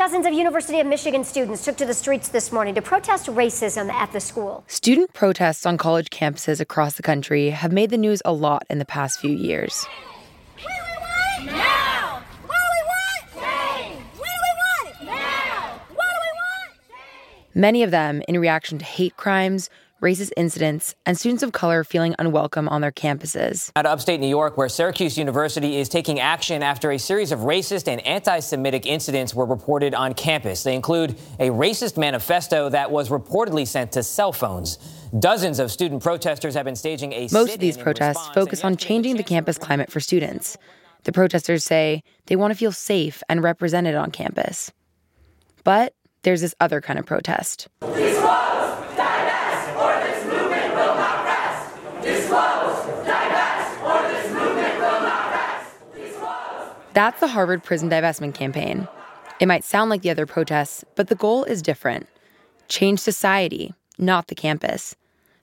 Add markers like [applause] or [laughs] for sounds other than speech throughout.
Dozens of University of Michigan students took to the streets this morning to protest racism at the school. Student protests on college campuses across the country have made the news a lot in the past few years. Many of them in reaction to hate crimes, racist incidents, and students of color feeling unwelcome on their campuses. Out of upstate New York, where Syracuse University is taking action after a series of racist and anti Semitic incidents were reported on campus. They include a racist manifesto that was reportedly sent to cell phones. Dozens of student protesters have been staging a Most of these protests focus on changing the campus climate for students. The protesters say they want to feel safe and represented on campus. But there's this other kind of protest. That's the Harvard prison divestment campaign. It might sound like the other protests, but the goal is different change society, not the campus.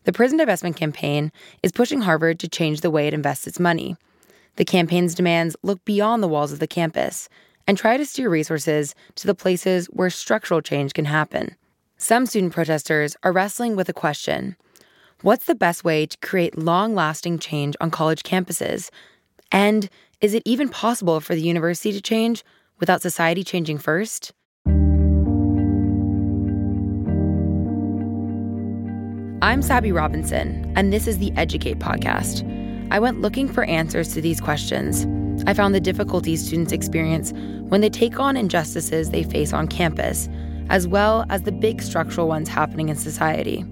The prison divestment campaign is pushing Harvard to change the way it invests its money. The campaign's demands look beyond the walls of the campus and try to steer resources to the places where structural change can happen. Some student protesters are wrestling with a question What's the best way to create long lasting change on college campuses? And is it even possible for the university to change without society changing first? I'm Sabi Robinson, and this is the Educate podcast. I went looking for answers to these questions. I found the difficulties students experience when they take on injustices they face on campus, as well as the big structural ones happening in society.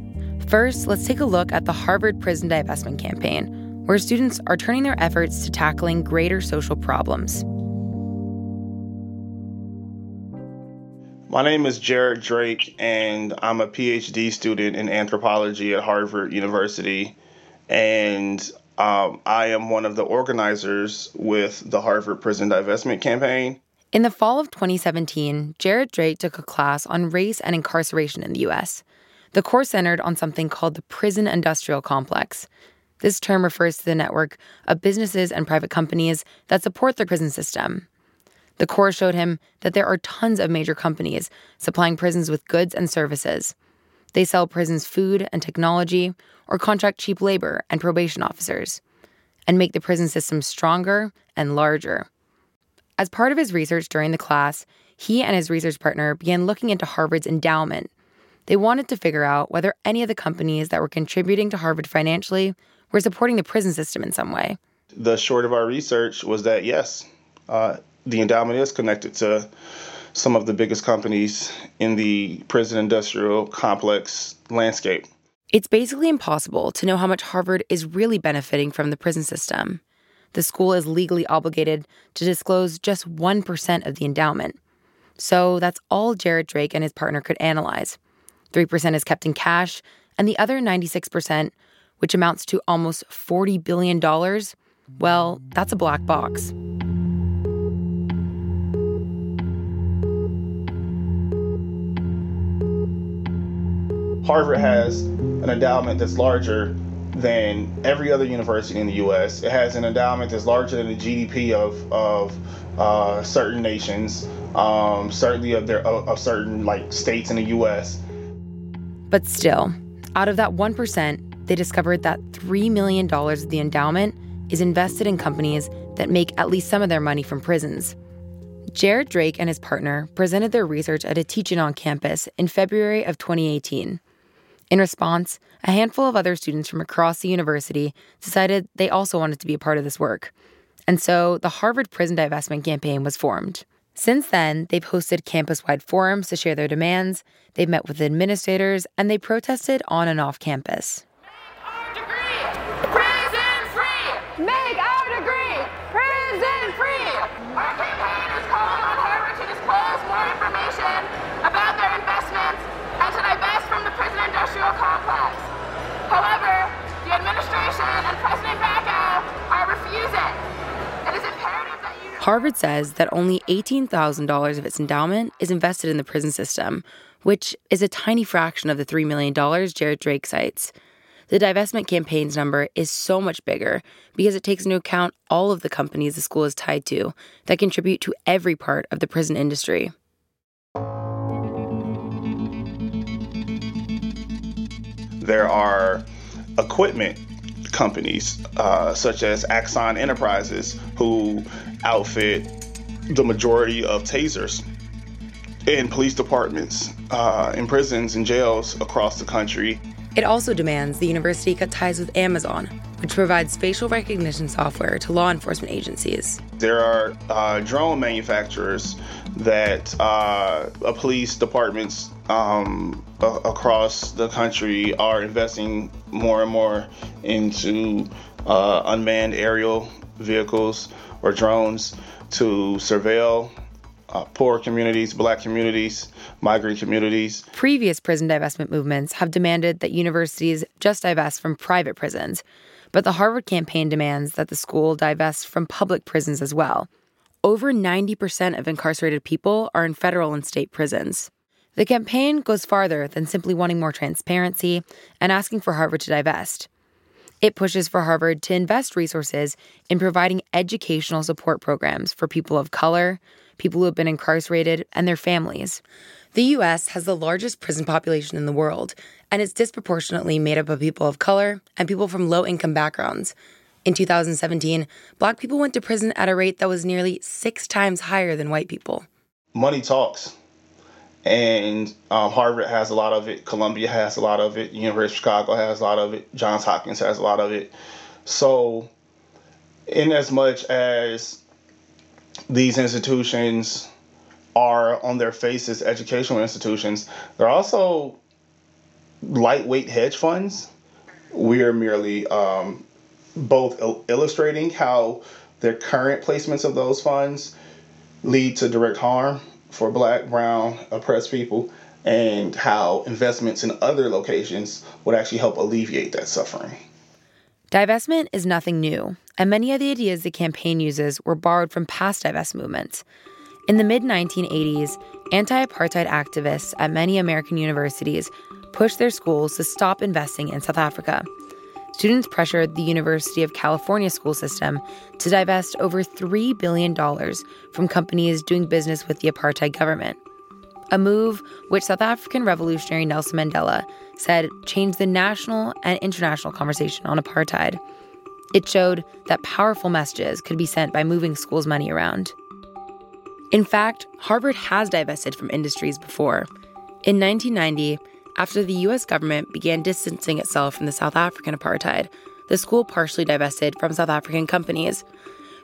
First, let's take a look at the Harvard Prison Divestment Campaign, where students are turning their efforts to tackling greater social problems. My name is Jarrett Drake, and I'm a PhD student in anthropology at Harvard University. And um, I am one of the organizers with the Harvard Prison Divestment Campaign. In the fall of 2017, Jarrett Drake took a class on race and incarceration in the U.S. The course centered on something called the prison industrial complex. This term refers to the network of businesses and private companies that support the prison system. The course showed him that there are tons of major companies supplying prisons with goods and services. They sell prisons food and technology, or contract cheap labor and probation officers, and make the prison system stronger and larger. As part of his research during the class, he and his research partner began looking into Harvard's endowment they wanted to figure out whether any of the companies that were contributing to Harvard financially were supporting the prison system in some way. The short of our research was that yes, uh, the endowment is connected to some of the biggest companies in the prison industrial complex landscape. It's basically impossible to know how much Harvard is really benefiting from the prison system. The school is legally obligated to disclose just 1% of the endowment. So that's all Jarrett Drake and his partner could analyze. 3% is kept in cash, and the other 96%, which amounts to almost $40 billion, well, that's a black box. Harvard has an endowment that's larger than every other university in the U.S. It has an endowment that's larger than the GDP of of uh, certain nations, um, certainly of their of, of certain like states in the U.S. But still, out of that 1%, they discovered that $3 million of the endowment is invested in companies that make at least some of their money from prisons. Jarrett Drake and his partner presented their research at a teach-in on campus in February of 2018. In response, a handful of other students from across the university decided they also wanted to be a part of this work. And so the Harvard Prison Divestment Campaign was formed. Since then, they've hosted campus wide forums to share their demands, they've met with administrators, and they protested on and off campus. Harvard says that only $18,000 of its endowment is invested in the prison system, which is a tiny fraction of the $3 million Jarrett Drake cites. The divestment campaign's number is so much bigger because it takes into account all of the companies the school is tied to that contribute to every part of the prison industry. There are equipment companies uh, such as Axon Enterprises who outfit the majority of tasers in police departments, uh, in prisons and jails across the country. It also demands the university cut ties with Amazon, which provides facial recognition software to law enforcement agencies. There are uh, drone manufacturers that uh, police departments um, across the country are investing more and more into uh, unmanned aerial vehicles or drones to surveil uh, poor communities, black communities, migrant communities. Previous prison divestment movements have demanded that universities just divest from private prisons, but the Harvard campaign demands that the school divest from public prisons as well. Over 90% of incarcerated people are in federal and state prisons. The campaign goes farther than simply wanting more transparency and asking for Harvard to divest. It pushes for Harvard to invest resources in providing educational support programs for people of color, people who have been incarcerated, and their families. The US has the largest prison population in the world, and it's disproportionately made up of people of color and people from low income backgrounds. In 2017, black people went to prison at a rate that was nearly six times higher than white people. Money talks and um, Harvard has a lot of it. Columbia has a lot of it. University of Chicago has a lot of it. Johns Hopkins has a lot of it. So, in as much as these institutions are on their faces educational institutions, they're also lightweight hedge funds. We are merely um, both il- illustrating how the current placements of those funds lead to direct harm for black, brown, oppressed people, and how investments in other locations would actually help alleviate that suffering. Divestment is nothing new, and many of the ideas the campaign uses were borrowed from past divest movements. In the mid 1980s, anti apartheid activists at many American universities pushed their schools to stop investing in South Africa. Students pressured the University of California school system to divest over $3 billion from companies doing business with the apartheid government. A move which South African revolutionary Nelson Mandela said changed the national and international conversation on apartheid. It showed that powerful messages could be sent by moving schools' money around. In fact, Harvard has divested from industries before. In 1990, after the US government began distancing itself from the South African apartheid, the school partially divested from South African companies.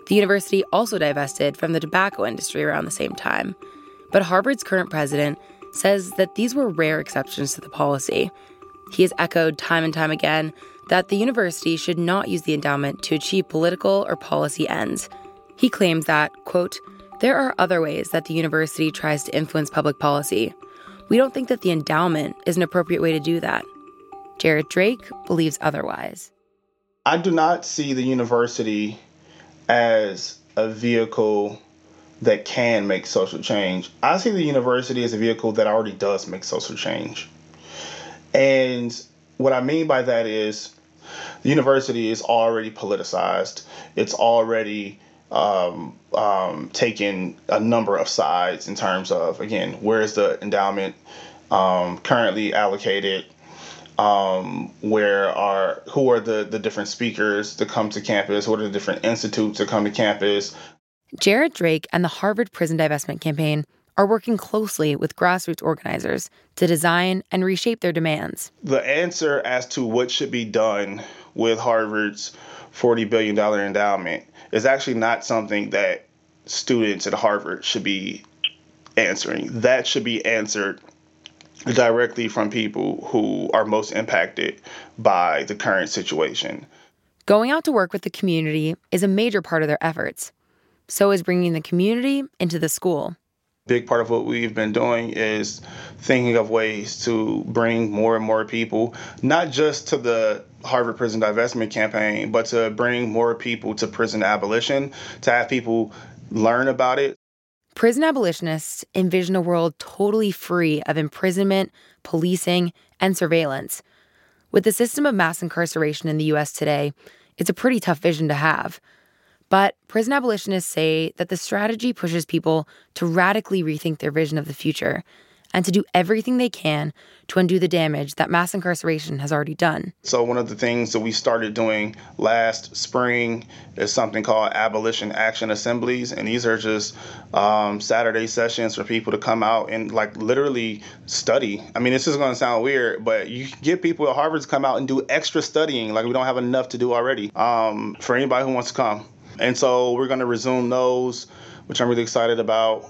The university also divested from the tobacco industry around the same time. But Harvard's current president says that these were rare exceptions to the policy. He has echoed time and time again that the university should not use the endowment to achieve political or policy ends. He claims that, quote, there are other ways that the university tries to influence public policy. We don't think that the endowment is an appropriate way to do that. Jarrett Drake believes otherwise. I do not see the university as a vehicle that can make social change. I see the university as a vehicle that already does make social change. And what I mean by that is the university is already politicized. It's already um, um, taken a number of sides in terms of, again, where is the endowment um, currently allocated? Um, where are who are the the different speakers to come to campus? What are the different institutes to come to campus? Jarrett Drake and the Harvard Prison Divestment Campaign are working closely with grassroots organizers to design and reshape their demands. The answer as to what should be done with Harvard's $40 billion endowment is actually not something that students at Harvard should be answering. That should be answered directly from people who are most impacted by the current situation. Going out to work with the community is a major part of their efforts. So is bringing the community into the school. Big part of what we've been doing is thinking of ways to bring more and more people, not just to the Harvard Prison Divestment Campaign, but to bring more people to prison abolition, to have people learn about it. Prison abolitionists envision a world totally free of imprisonment, policing, and surveillance. With the system of mass incarceration in the US today, it's a pretty tough vision to have. But prison abolitionists say that the strategy pushes people to radically rethink their vision of the future and to do everything they can to undo the damage that mass incarceration has already done. So, one of the things that we started doing last spring is something called Abolition Action Assemblies. And these are just um, Saturday sessions for people to come out and, like, literally study. I mean, this is going to sound weird, but you get people at Harvard to come out and do extra studying. Like, we don't have enough to do already um, for anybody who wants to come. And so, we're going to resume those, which I'm really excited about.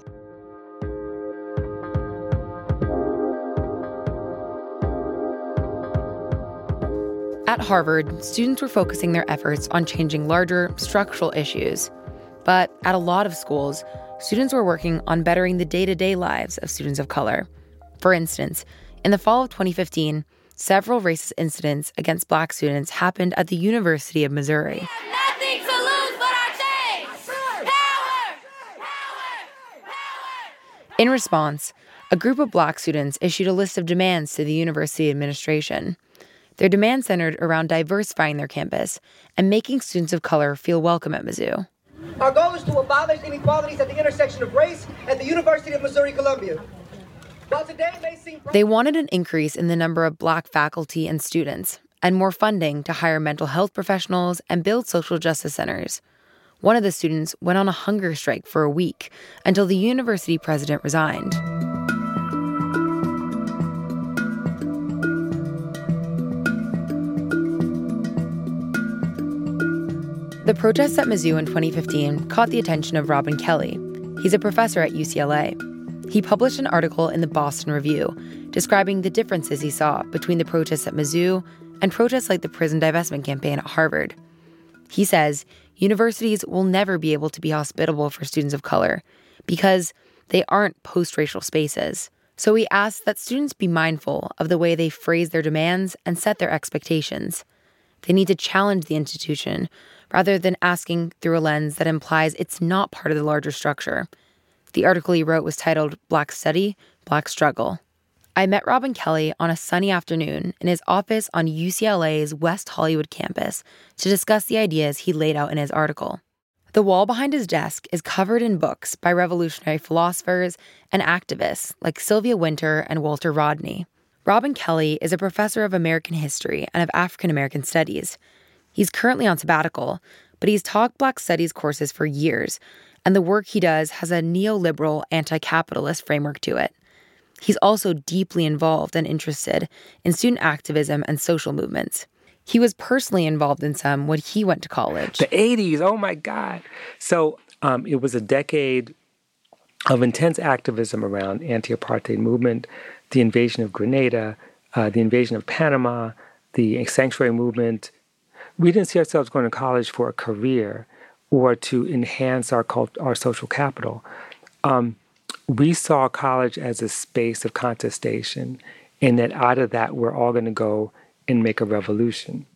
At Harvard, students were focusing their efforts on changing larger structural issues. But at a lot of schools, students were working on bettering the day to day lives of students of color. For instance, in the fall of 2015, several racist incidents against black students happened at the University of Missouri. In response, a group of black students issued a list of demands to the university administration. Their demands centered around diversifying their campus and making students of color feel welcome at Mizzou. Our goal is to abolish inequalities at the intersection of race at the University of Missouri Columbia. While today may seem They wanted an increase in the number of black faculty and students and more funding to hire mental health professionals and build social justice centers. One of the students went on a hunger strike for a week until the university president resigned. The protests at Mizzou in 2015 caught the attention of Robin Kelley. He's a professor at UCLA. He published an article in the Boston Review describing the differences he saw between the protests at Mizzou and protests like the prison divestment campaign at Harvard. He says universities will never be able to be hospitable for students of color because they aren't post racial spaces. So we ask that students be mindful of the way they phrase their demands and set their expectations. They need to challenge the institution rather than asking through a lens that implies it's not part of the larger structure. The article he wrote was titled Black Study, Black Struggle. I met Robin Kelley on a sunny afternoon in his office on UCLA's West Hollywood campus to discuss the ideas he laid out in his article. The wall behind his desk is covered in books by revolutionary philosophers and activists like Sylvia Wynter and Walter Rodney. Robin Kelley is a professor of American history and of African American studies. He's currently on sabbatical, but he's taught Black Studies courses for years, and the work he does has a neoliberal anti capitalist framework to it. He's also deeply involved and interested in student activism and social movements. He was personally involved in some when he went to college. The 80s, oh my God. So um, it was a decade of intense activism around anti-apartheid movement, the invasion of Grenada, uh, the invasion of Panama, the sanctuary movement. We didn't see ourselves going to college for a career or to enhance our cult- our social capital. Um, we saw college as a space of contestation, and that out of that, we're all going to go and make a revolution.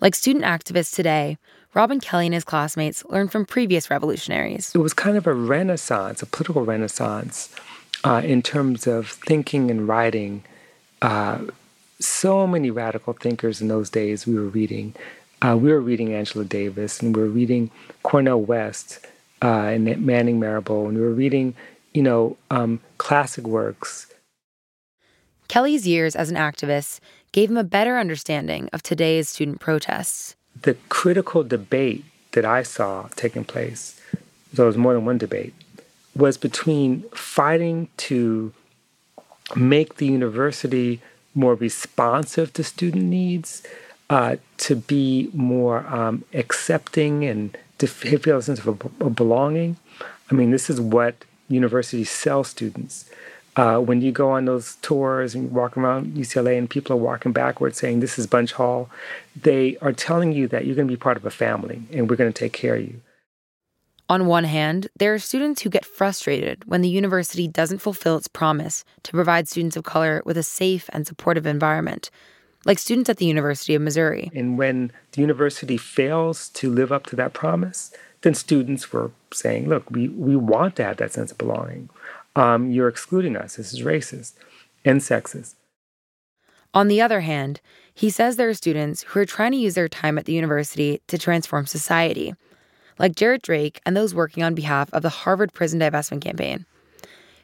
Like student activists today, Robin Kelley and his classmates learned from previous revolutionaries. It was kind of a renaissance, a political renaissance, uh, in terms of thinking and writing. Uh, so many radical thinkers in those days we were reading. Uh, we were reading Angela Davis, and we were reading Cornel West uh, and Manning Marable, and we were reading, you know, um, classic works. Kelley's years as an activist gave him a better understanding of today's student protests. The critical debate that I saw taking place, there was more than one debate, was between fighting to make the university more responsive to student needs, uh, to be more um, accepting and to feel a sense of, belonging. I mean, this is what universities sell students. Uh, when you go on those tours and walk around UCLA and people are walking backwards saying, This is Bunche Hall, they are telling you that you're going to be part of a family and we're going to take care of you. On one hand, there are students who get frustrated when the university doesn't fulfill its promise to provide students of color with a safe and supportive environment, like students at the University of Missouri. And when the university fails to live up to that promise, then students were saying, Look, we, we want to have that sense of belonging um, you're excluding us. This is racist and sexist. On the other hand, he says there are students who are trying to use their time at the university to transform society, like Jarrett Drake and those working on behalf of the Harvard Prison Divestment Campaign.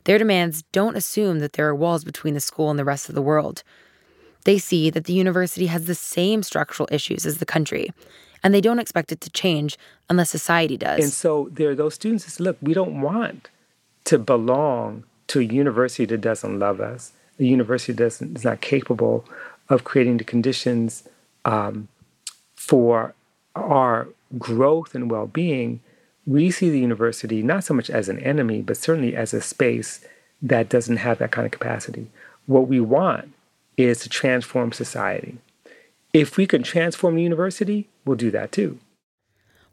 Their demands don't assume that there are walls between the school and the rest of the world. They see that the university has the same structural issues as the country, and they don't expect it to change unless society does. And so there are those students that say, look, we don't want to belong to a university that doesn't love us, a university that doesn't, is not capable of creating the conditions um, for our growth and well being. We see the university not so much as an enemy, but certainly as a space that doesn't have that kind of capacity. What we want is to transform society. If we can transform the university, we'll do that too.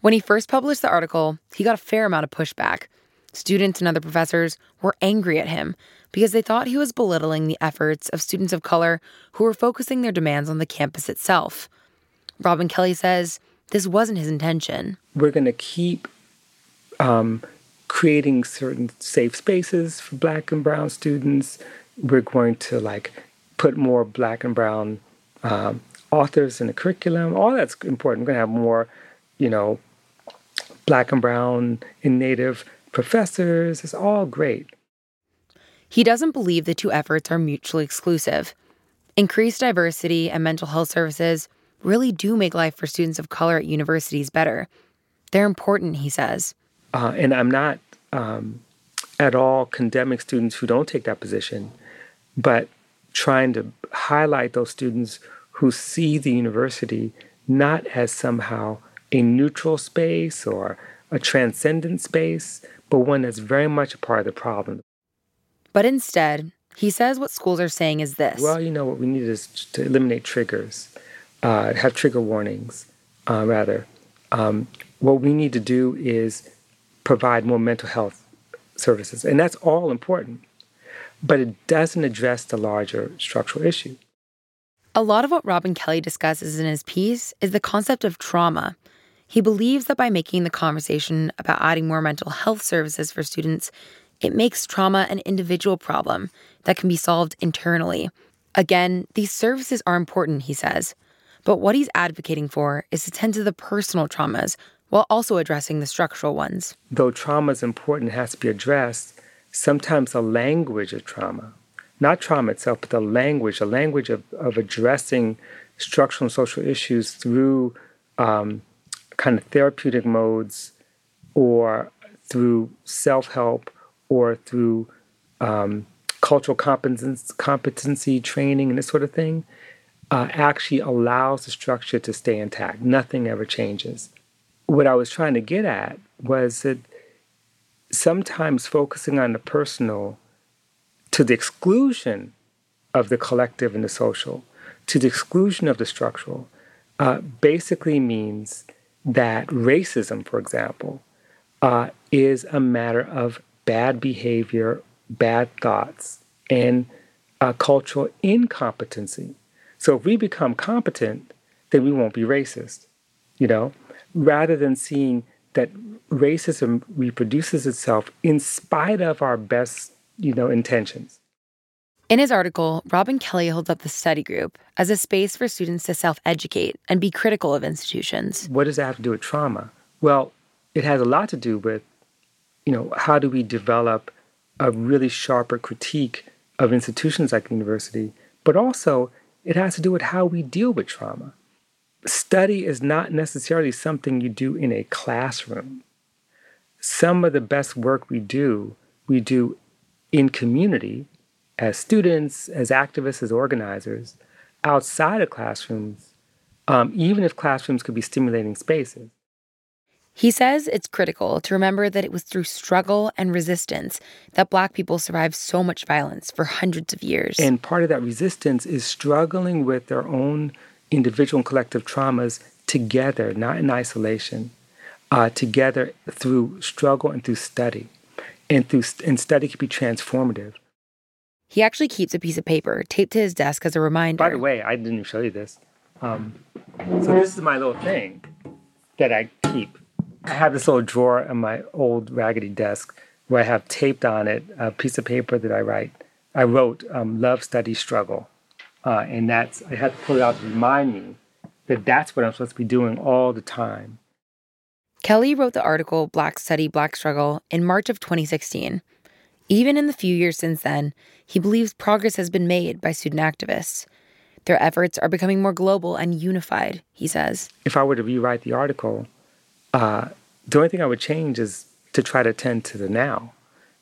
When he first published the article, he got a fair amount of pushback. Students and other professors were angry at him because they thought he was belittling the efforts of students of color who were focusing their demands on the campus itself. Robin Kelley says this wasn't his intention. We're going to keep um, creating certain safe spaces for black and brown students. We're going to like put more black and brown um, authors in the curriculum. All that's important. We're going to have more, you know, black and brown and native professors. It's all great. He doesn't believe the two efforts are mutually exclusive. Increased diversity and mental health services really do make life for students of color at universities better. They're important, he says. Uh, and I'm not um, at all condemning students who don't take that position, but trying to highlight those students who see the university not as somehow a neutral space or a transcendent space, but one that's very much a part of the problem. But instead, he says what schools are saying is this. Well, you know, what we need is to eliminate triggers, uh, have trigger warnings, uh, rather. Um, what we need to do is provide more mental health services, and that's all important but it doesn't address the larger structural issue. A lot of what Robin Kelley discusses in his piece is the concept of trauma. He believes that by making the conversation about adding more mental health services for students, it makes trauma an individual problem that can be solved internally. Again, these services are important, he says, but what he's advocating for is to tend to the personal traumas while also addressing the structural ones. Though trauma is important, it has to be addressed sometimes a language of trauma, not trauma itself, but the language, a language of, of addressing structural and social issues through um, kind of therapeutic modes or through self help or through um, cultural competence, competency training and this sort of thing uh, actually allows the structure to stay intact. Nothing ever changes. What I was trying to get at was that sometimes focusing on the personal to the exclusion of the collective and the social, to the exclusion of the structural, uh, basically means that racism, for example, uh, is a matter of bad behavior, bad thoughts, and uh, cultural incompetency. So if we become competent, then we won't be racist, you know, rather than seeing that racism reproduces itself in spite of our best, you know, intentions. In his article, Robin Kelley holds up the study group as a space for students to self educate and be critical of institutions. What does that have to do with trauma? Well, it has a lot to do with, you know, how do we develop a really sharper critique of institutions like the university, but also it has to do with how we deal with trauma study is not necessarily something you do in a classroom. Some of the best work we do, we do in community as students, as activists, as organizers, outside of classrooms, um, even if classrooms could be stimulating spaces. He says it's critical to remember that it was through struggle and resistance that Black people survived so much violence for hundreds of years. And part of that resistance is struggling with their own individual and collective traumas together, not in isolation, uh, together through struggle and through study. And through and study can be transformative. He actually keeps a piece of paper taped to his desk as a reminder. By the way, I didn't show you this. Um, so this is my little thing that I keep. I have this little drawer on my old raggedy desk where I have taped on it a piece of paper that I write. I wrote um, "Love, Study, Struggle," Uh, and that's, I had to pull it out to remind me that that's what I'm supposed to be doing all the time. Kelley wrote the article Black Study, Black Struggle in March of 2016. Even in the few years since then, he believes progress has been made by student activists. Their efforts are becoming more global and unified, he says. If I were to rewrite the article, uh, the only thing I would change is to try to tend to the now,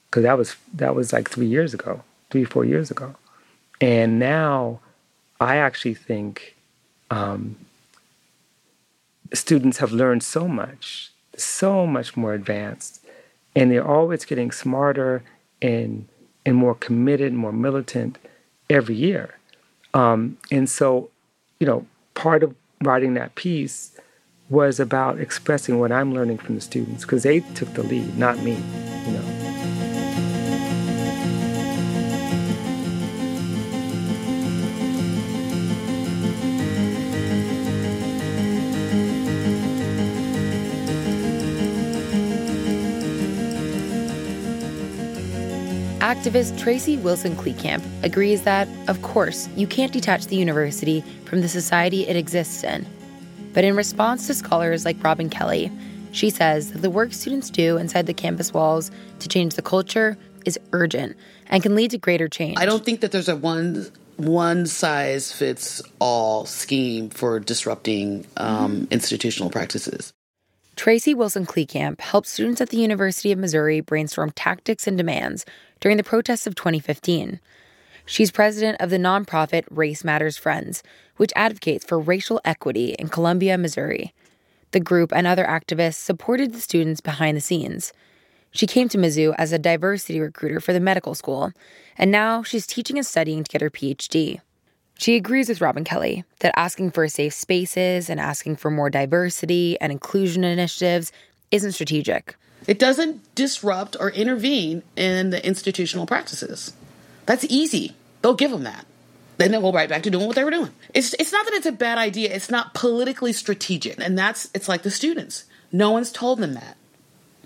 because that was that was like three years ago, three four years ago, and now I actually think um, students have learned so much, so much more advanced, and they're always getting smarter and and more committed, more militant every year. Um, and so, you know, part of writing that piece was about expressing what I'm learning from the students because they took the lead, not me, Activist Traci Wilson Kleekamp agrees that, of course, you can't detach the university from the society it exists in. But in response to scholars like Robin Kelley, she says that the work students do inside the campus walls to change the culture is urgent and can lead to greater change. I don't think that there's a one one size fits all scheme for disrupting um, mm-hmm. institutional practices. Traci Wilson Kleekamp helps students at the University of Missouri brainstorm tactics and demands during the protests of 2015. She's president of the nonprofit Race Matters Friends, which advocates for racial equity in Columbia, Missouri. The group and other activists supported the students behind the scenes. She came to Mizzou as a diversity recruiter for the medical school, and now she's teaching and studying to get her PhD. She agrees with Robin Kelley that asking for safe spaces and asking for more diversity and inclusion initiatives isn't strategic. It doesn't disrupt or intervene in the institutional practices. That's easy. They'll give them that. Then they'll go right back to doing what they were doing. It's it's not that it's a bad idea. It's not politically strategic, and that's it's like the students. No one's told them that.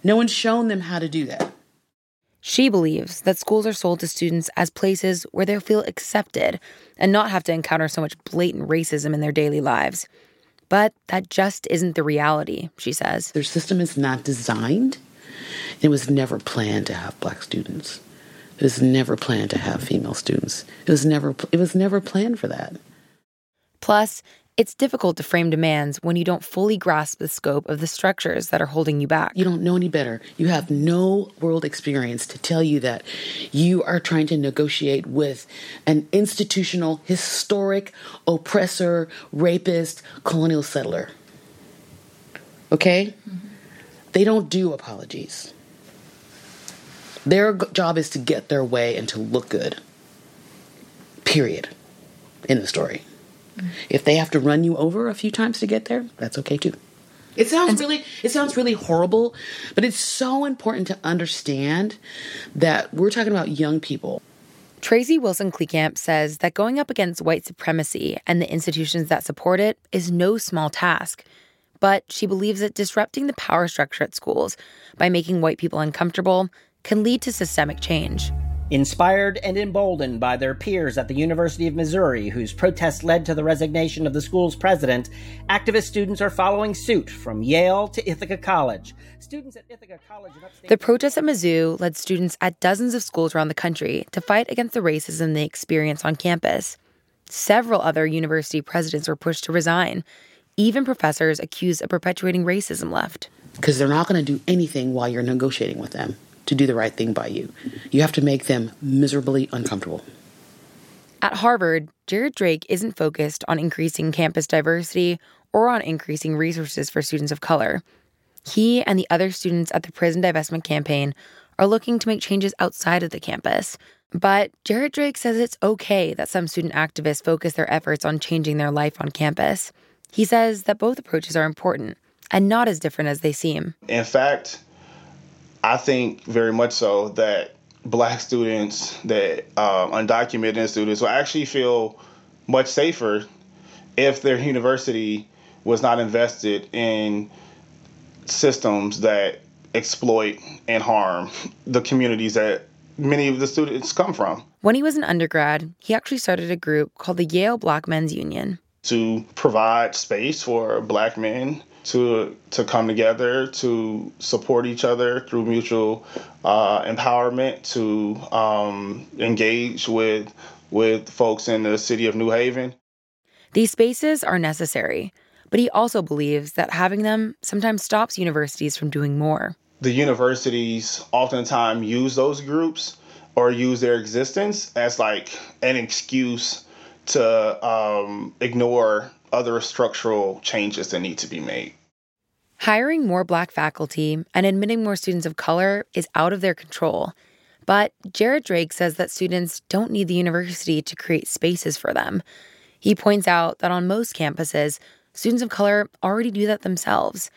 No one's shown them how to do that. She believes that schools are sold to students as places where they'll feel accepted and not have to encounter so much blatant racism in their daily lives. But that just isn't the reality, she says. Their system is not designed. It was never planned to have black students. It was never planned to have female students. It was never it was never planned for that. Plus, it's difficult to frame demands when you don't fully grasp the scope of the structures that are holding you back. You don't know any better. You have no world experience to tell you that you are trying to negotiate with an institutional, historic, oppressor, rapist, colonial settler. Okay? Mm-hmm. They don't do apologies. Their job is to get their way and to look good. Period. In the story. If they have to run you over a few times to get there, that's okay too. It sounds really it sounds really horrible, but it's so important to understand that we're talking about young people. Traci Wilson Kleekamp says that going up against white supremacy and the institutions that support it is no small task. But she believes that disrupting the power structure at schools by making white people uncomfortable can lead to systemic change. Inspired and emboldened by their peers at the University of Missouri, whose protests led to the resignation of the school's president, activist students are following suit from Yale to Ithaca College. Students at Ithaca College The protests at Mizzou led students at dozens of schools around the country to fight against the racism they experience on campus. Several other university presidents were pushed to resign. Even professors accused of perpetuating racism left. Because they're not going to do anything while you're negotiating with them to do the right thing by you. You have to make them miserably uncomfortable. At Harvard, Jarrett Drake isn't focused on increasing campus diversity or on increasing resources for students of color. He and the other students at the prison divestment campaign are looking to make changes outside of the campus. But Jarrett Drake says it's okay that some student activists focus their efforts on changing their life on campus. He says that both approaches are important and not as different as they seem. In fact, I think very much so that black students, that um, undocumented students will actually feel much safer if their university was not invested in systems that exploit and harm the communities that many of the students come from. When he was an undergrad, he actually started a group called the Yale Black Men's Union to provide space for black men to to come together to support each other through mutual uh, empowerment to um, engage with with folks in the city of New Haven. These spaces are necessary, but he also believes that having them sometimes stops universities from doing more. The universities oftentimes use those groups or use their existence as like an excuse to um, ignore other structural changes that need to be made. Hiring more black faculty and admitting more students of color is out of their control. But Jarrett Drake says that students don't need the university to create spaces for them. He points out that on most campuses, students of color already do that themselves.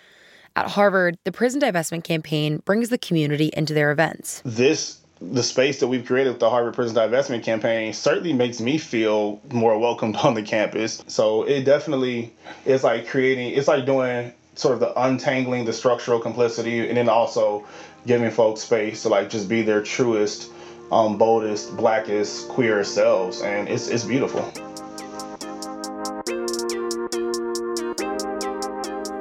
At Harvard, the prison divestment campaign brings the community into their events. This the space that we've created with the Harvard Prison Divestment Campaign certainly makes me feel more welcomed [laughs] on the campus. So it definitely is like creating, it's like doing sort of the untangling the structural complicity and then also giving folks space to like just be their truest, um, boldest, blackest, queer selves. And it's, it's beautiful.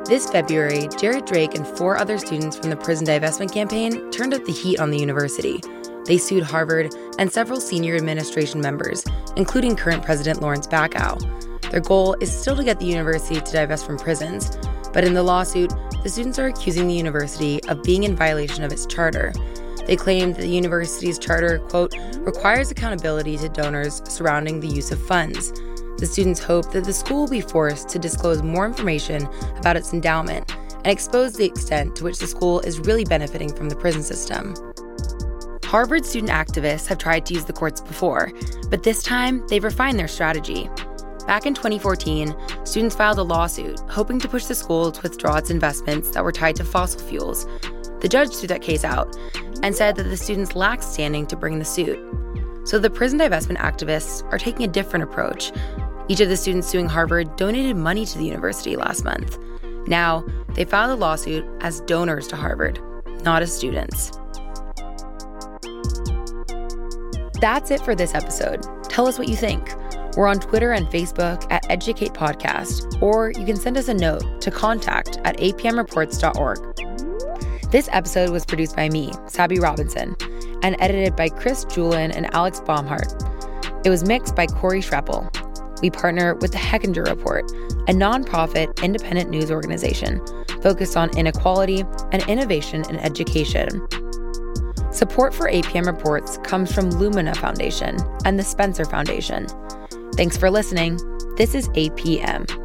This February, Jarrett Drake and four other students from the prison divestment campaign turned up the heat on the university. They sued Harvard and several senior administration members, including current President Lawrence Bacow. Their goal is still to get the university to divest from prisons, but in the lawsuit, the students are accusing the university of being in violation of its charter. They claim that the university's charter, quote, requires accountability to donors surrounding the use of funds. The students hope that the school will be forced to disclose more information about its endowment and expose the extent to which the school is really benefiting from the prison system. Harvard student activists have tried to use the courts before, but this time they've refined their strategy. Back in 2014, students filed a lawsuit hoping to push the school to withdraw its investments that were tied to fossil fuels. The judge threw that case out and said that the students lacked standing to bring the suit. So the prison divestment activists are taking a different approach. Each of the students suing Harvard donated money to the university last month. Now, they filed a lawsuit as donors to Harvard, not as students. That's it for this episode. Tell us what you think. We're on Twitter and Facebook at Educate Podcast, or you can send us a note to contact at apmreports.org. This episode was produced by me, Sabby Robinson, and edited by Chris Julin and Alex Baumhart. It was mixed by Corey Schreppel. We partner with the Hechinger Report, a nonprofit independent news organization focused on inequality and innovation in education. Support for APM reports comes from Lumina Foundation and the Spencer Foundation. Thanks for listening. This is APM.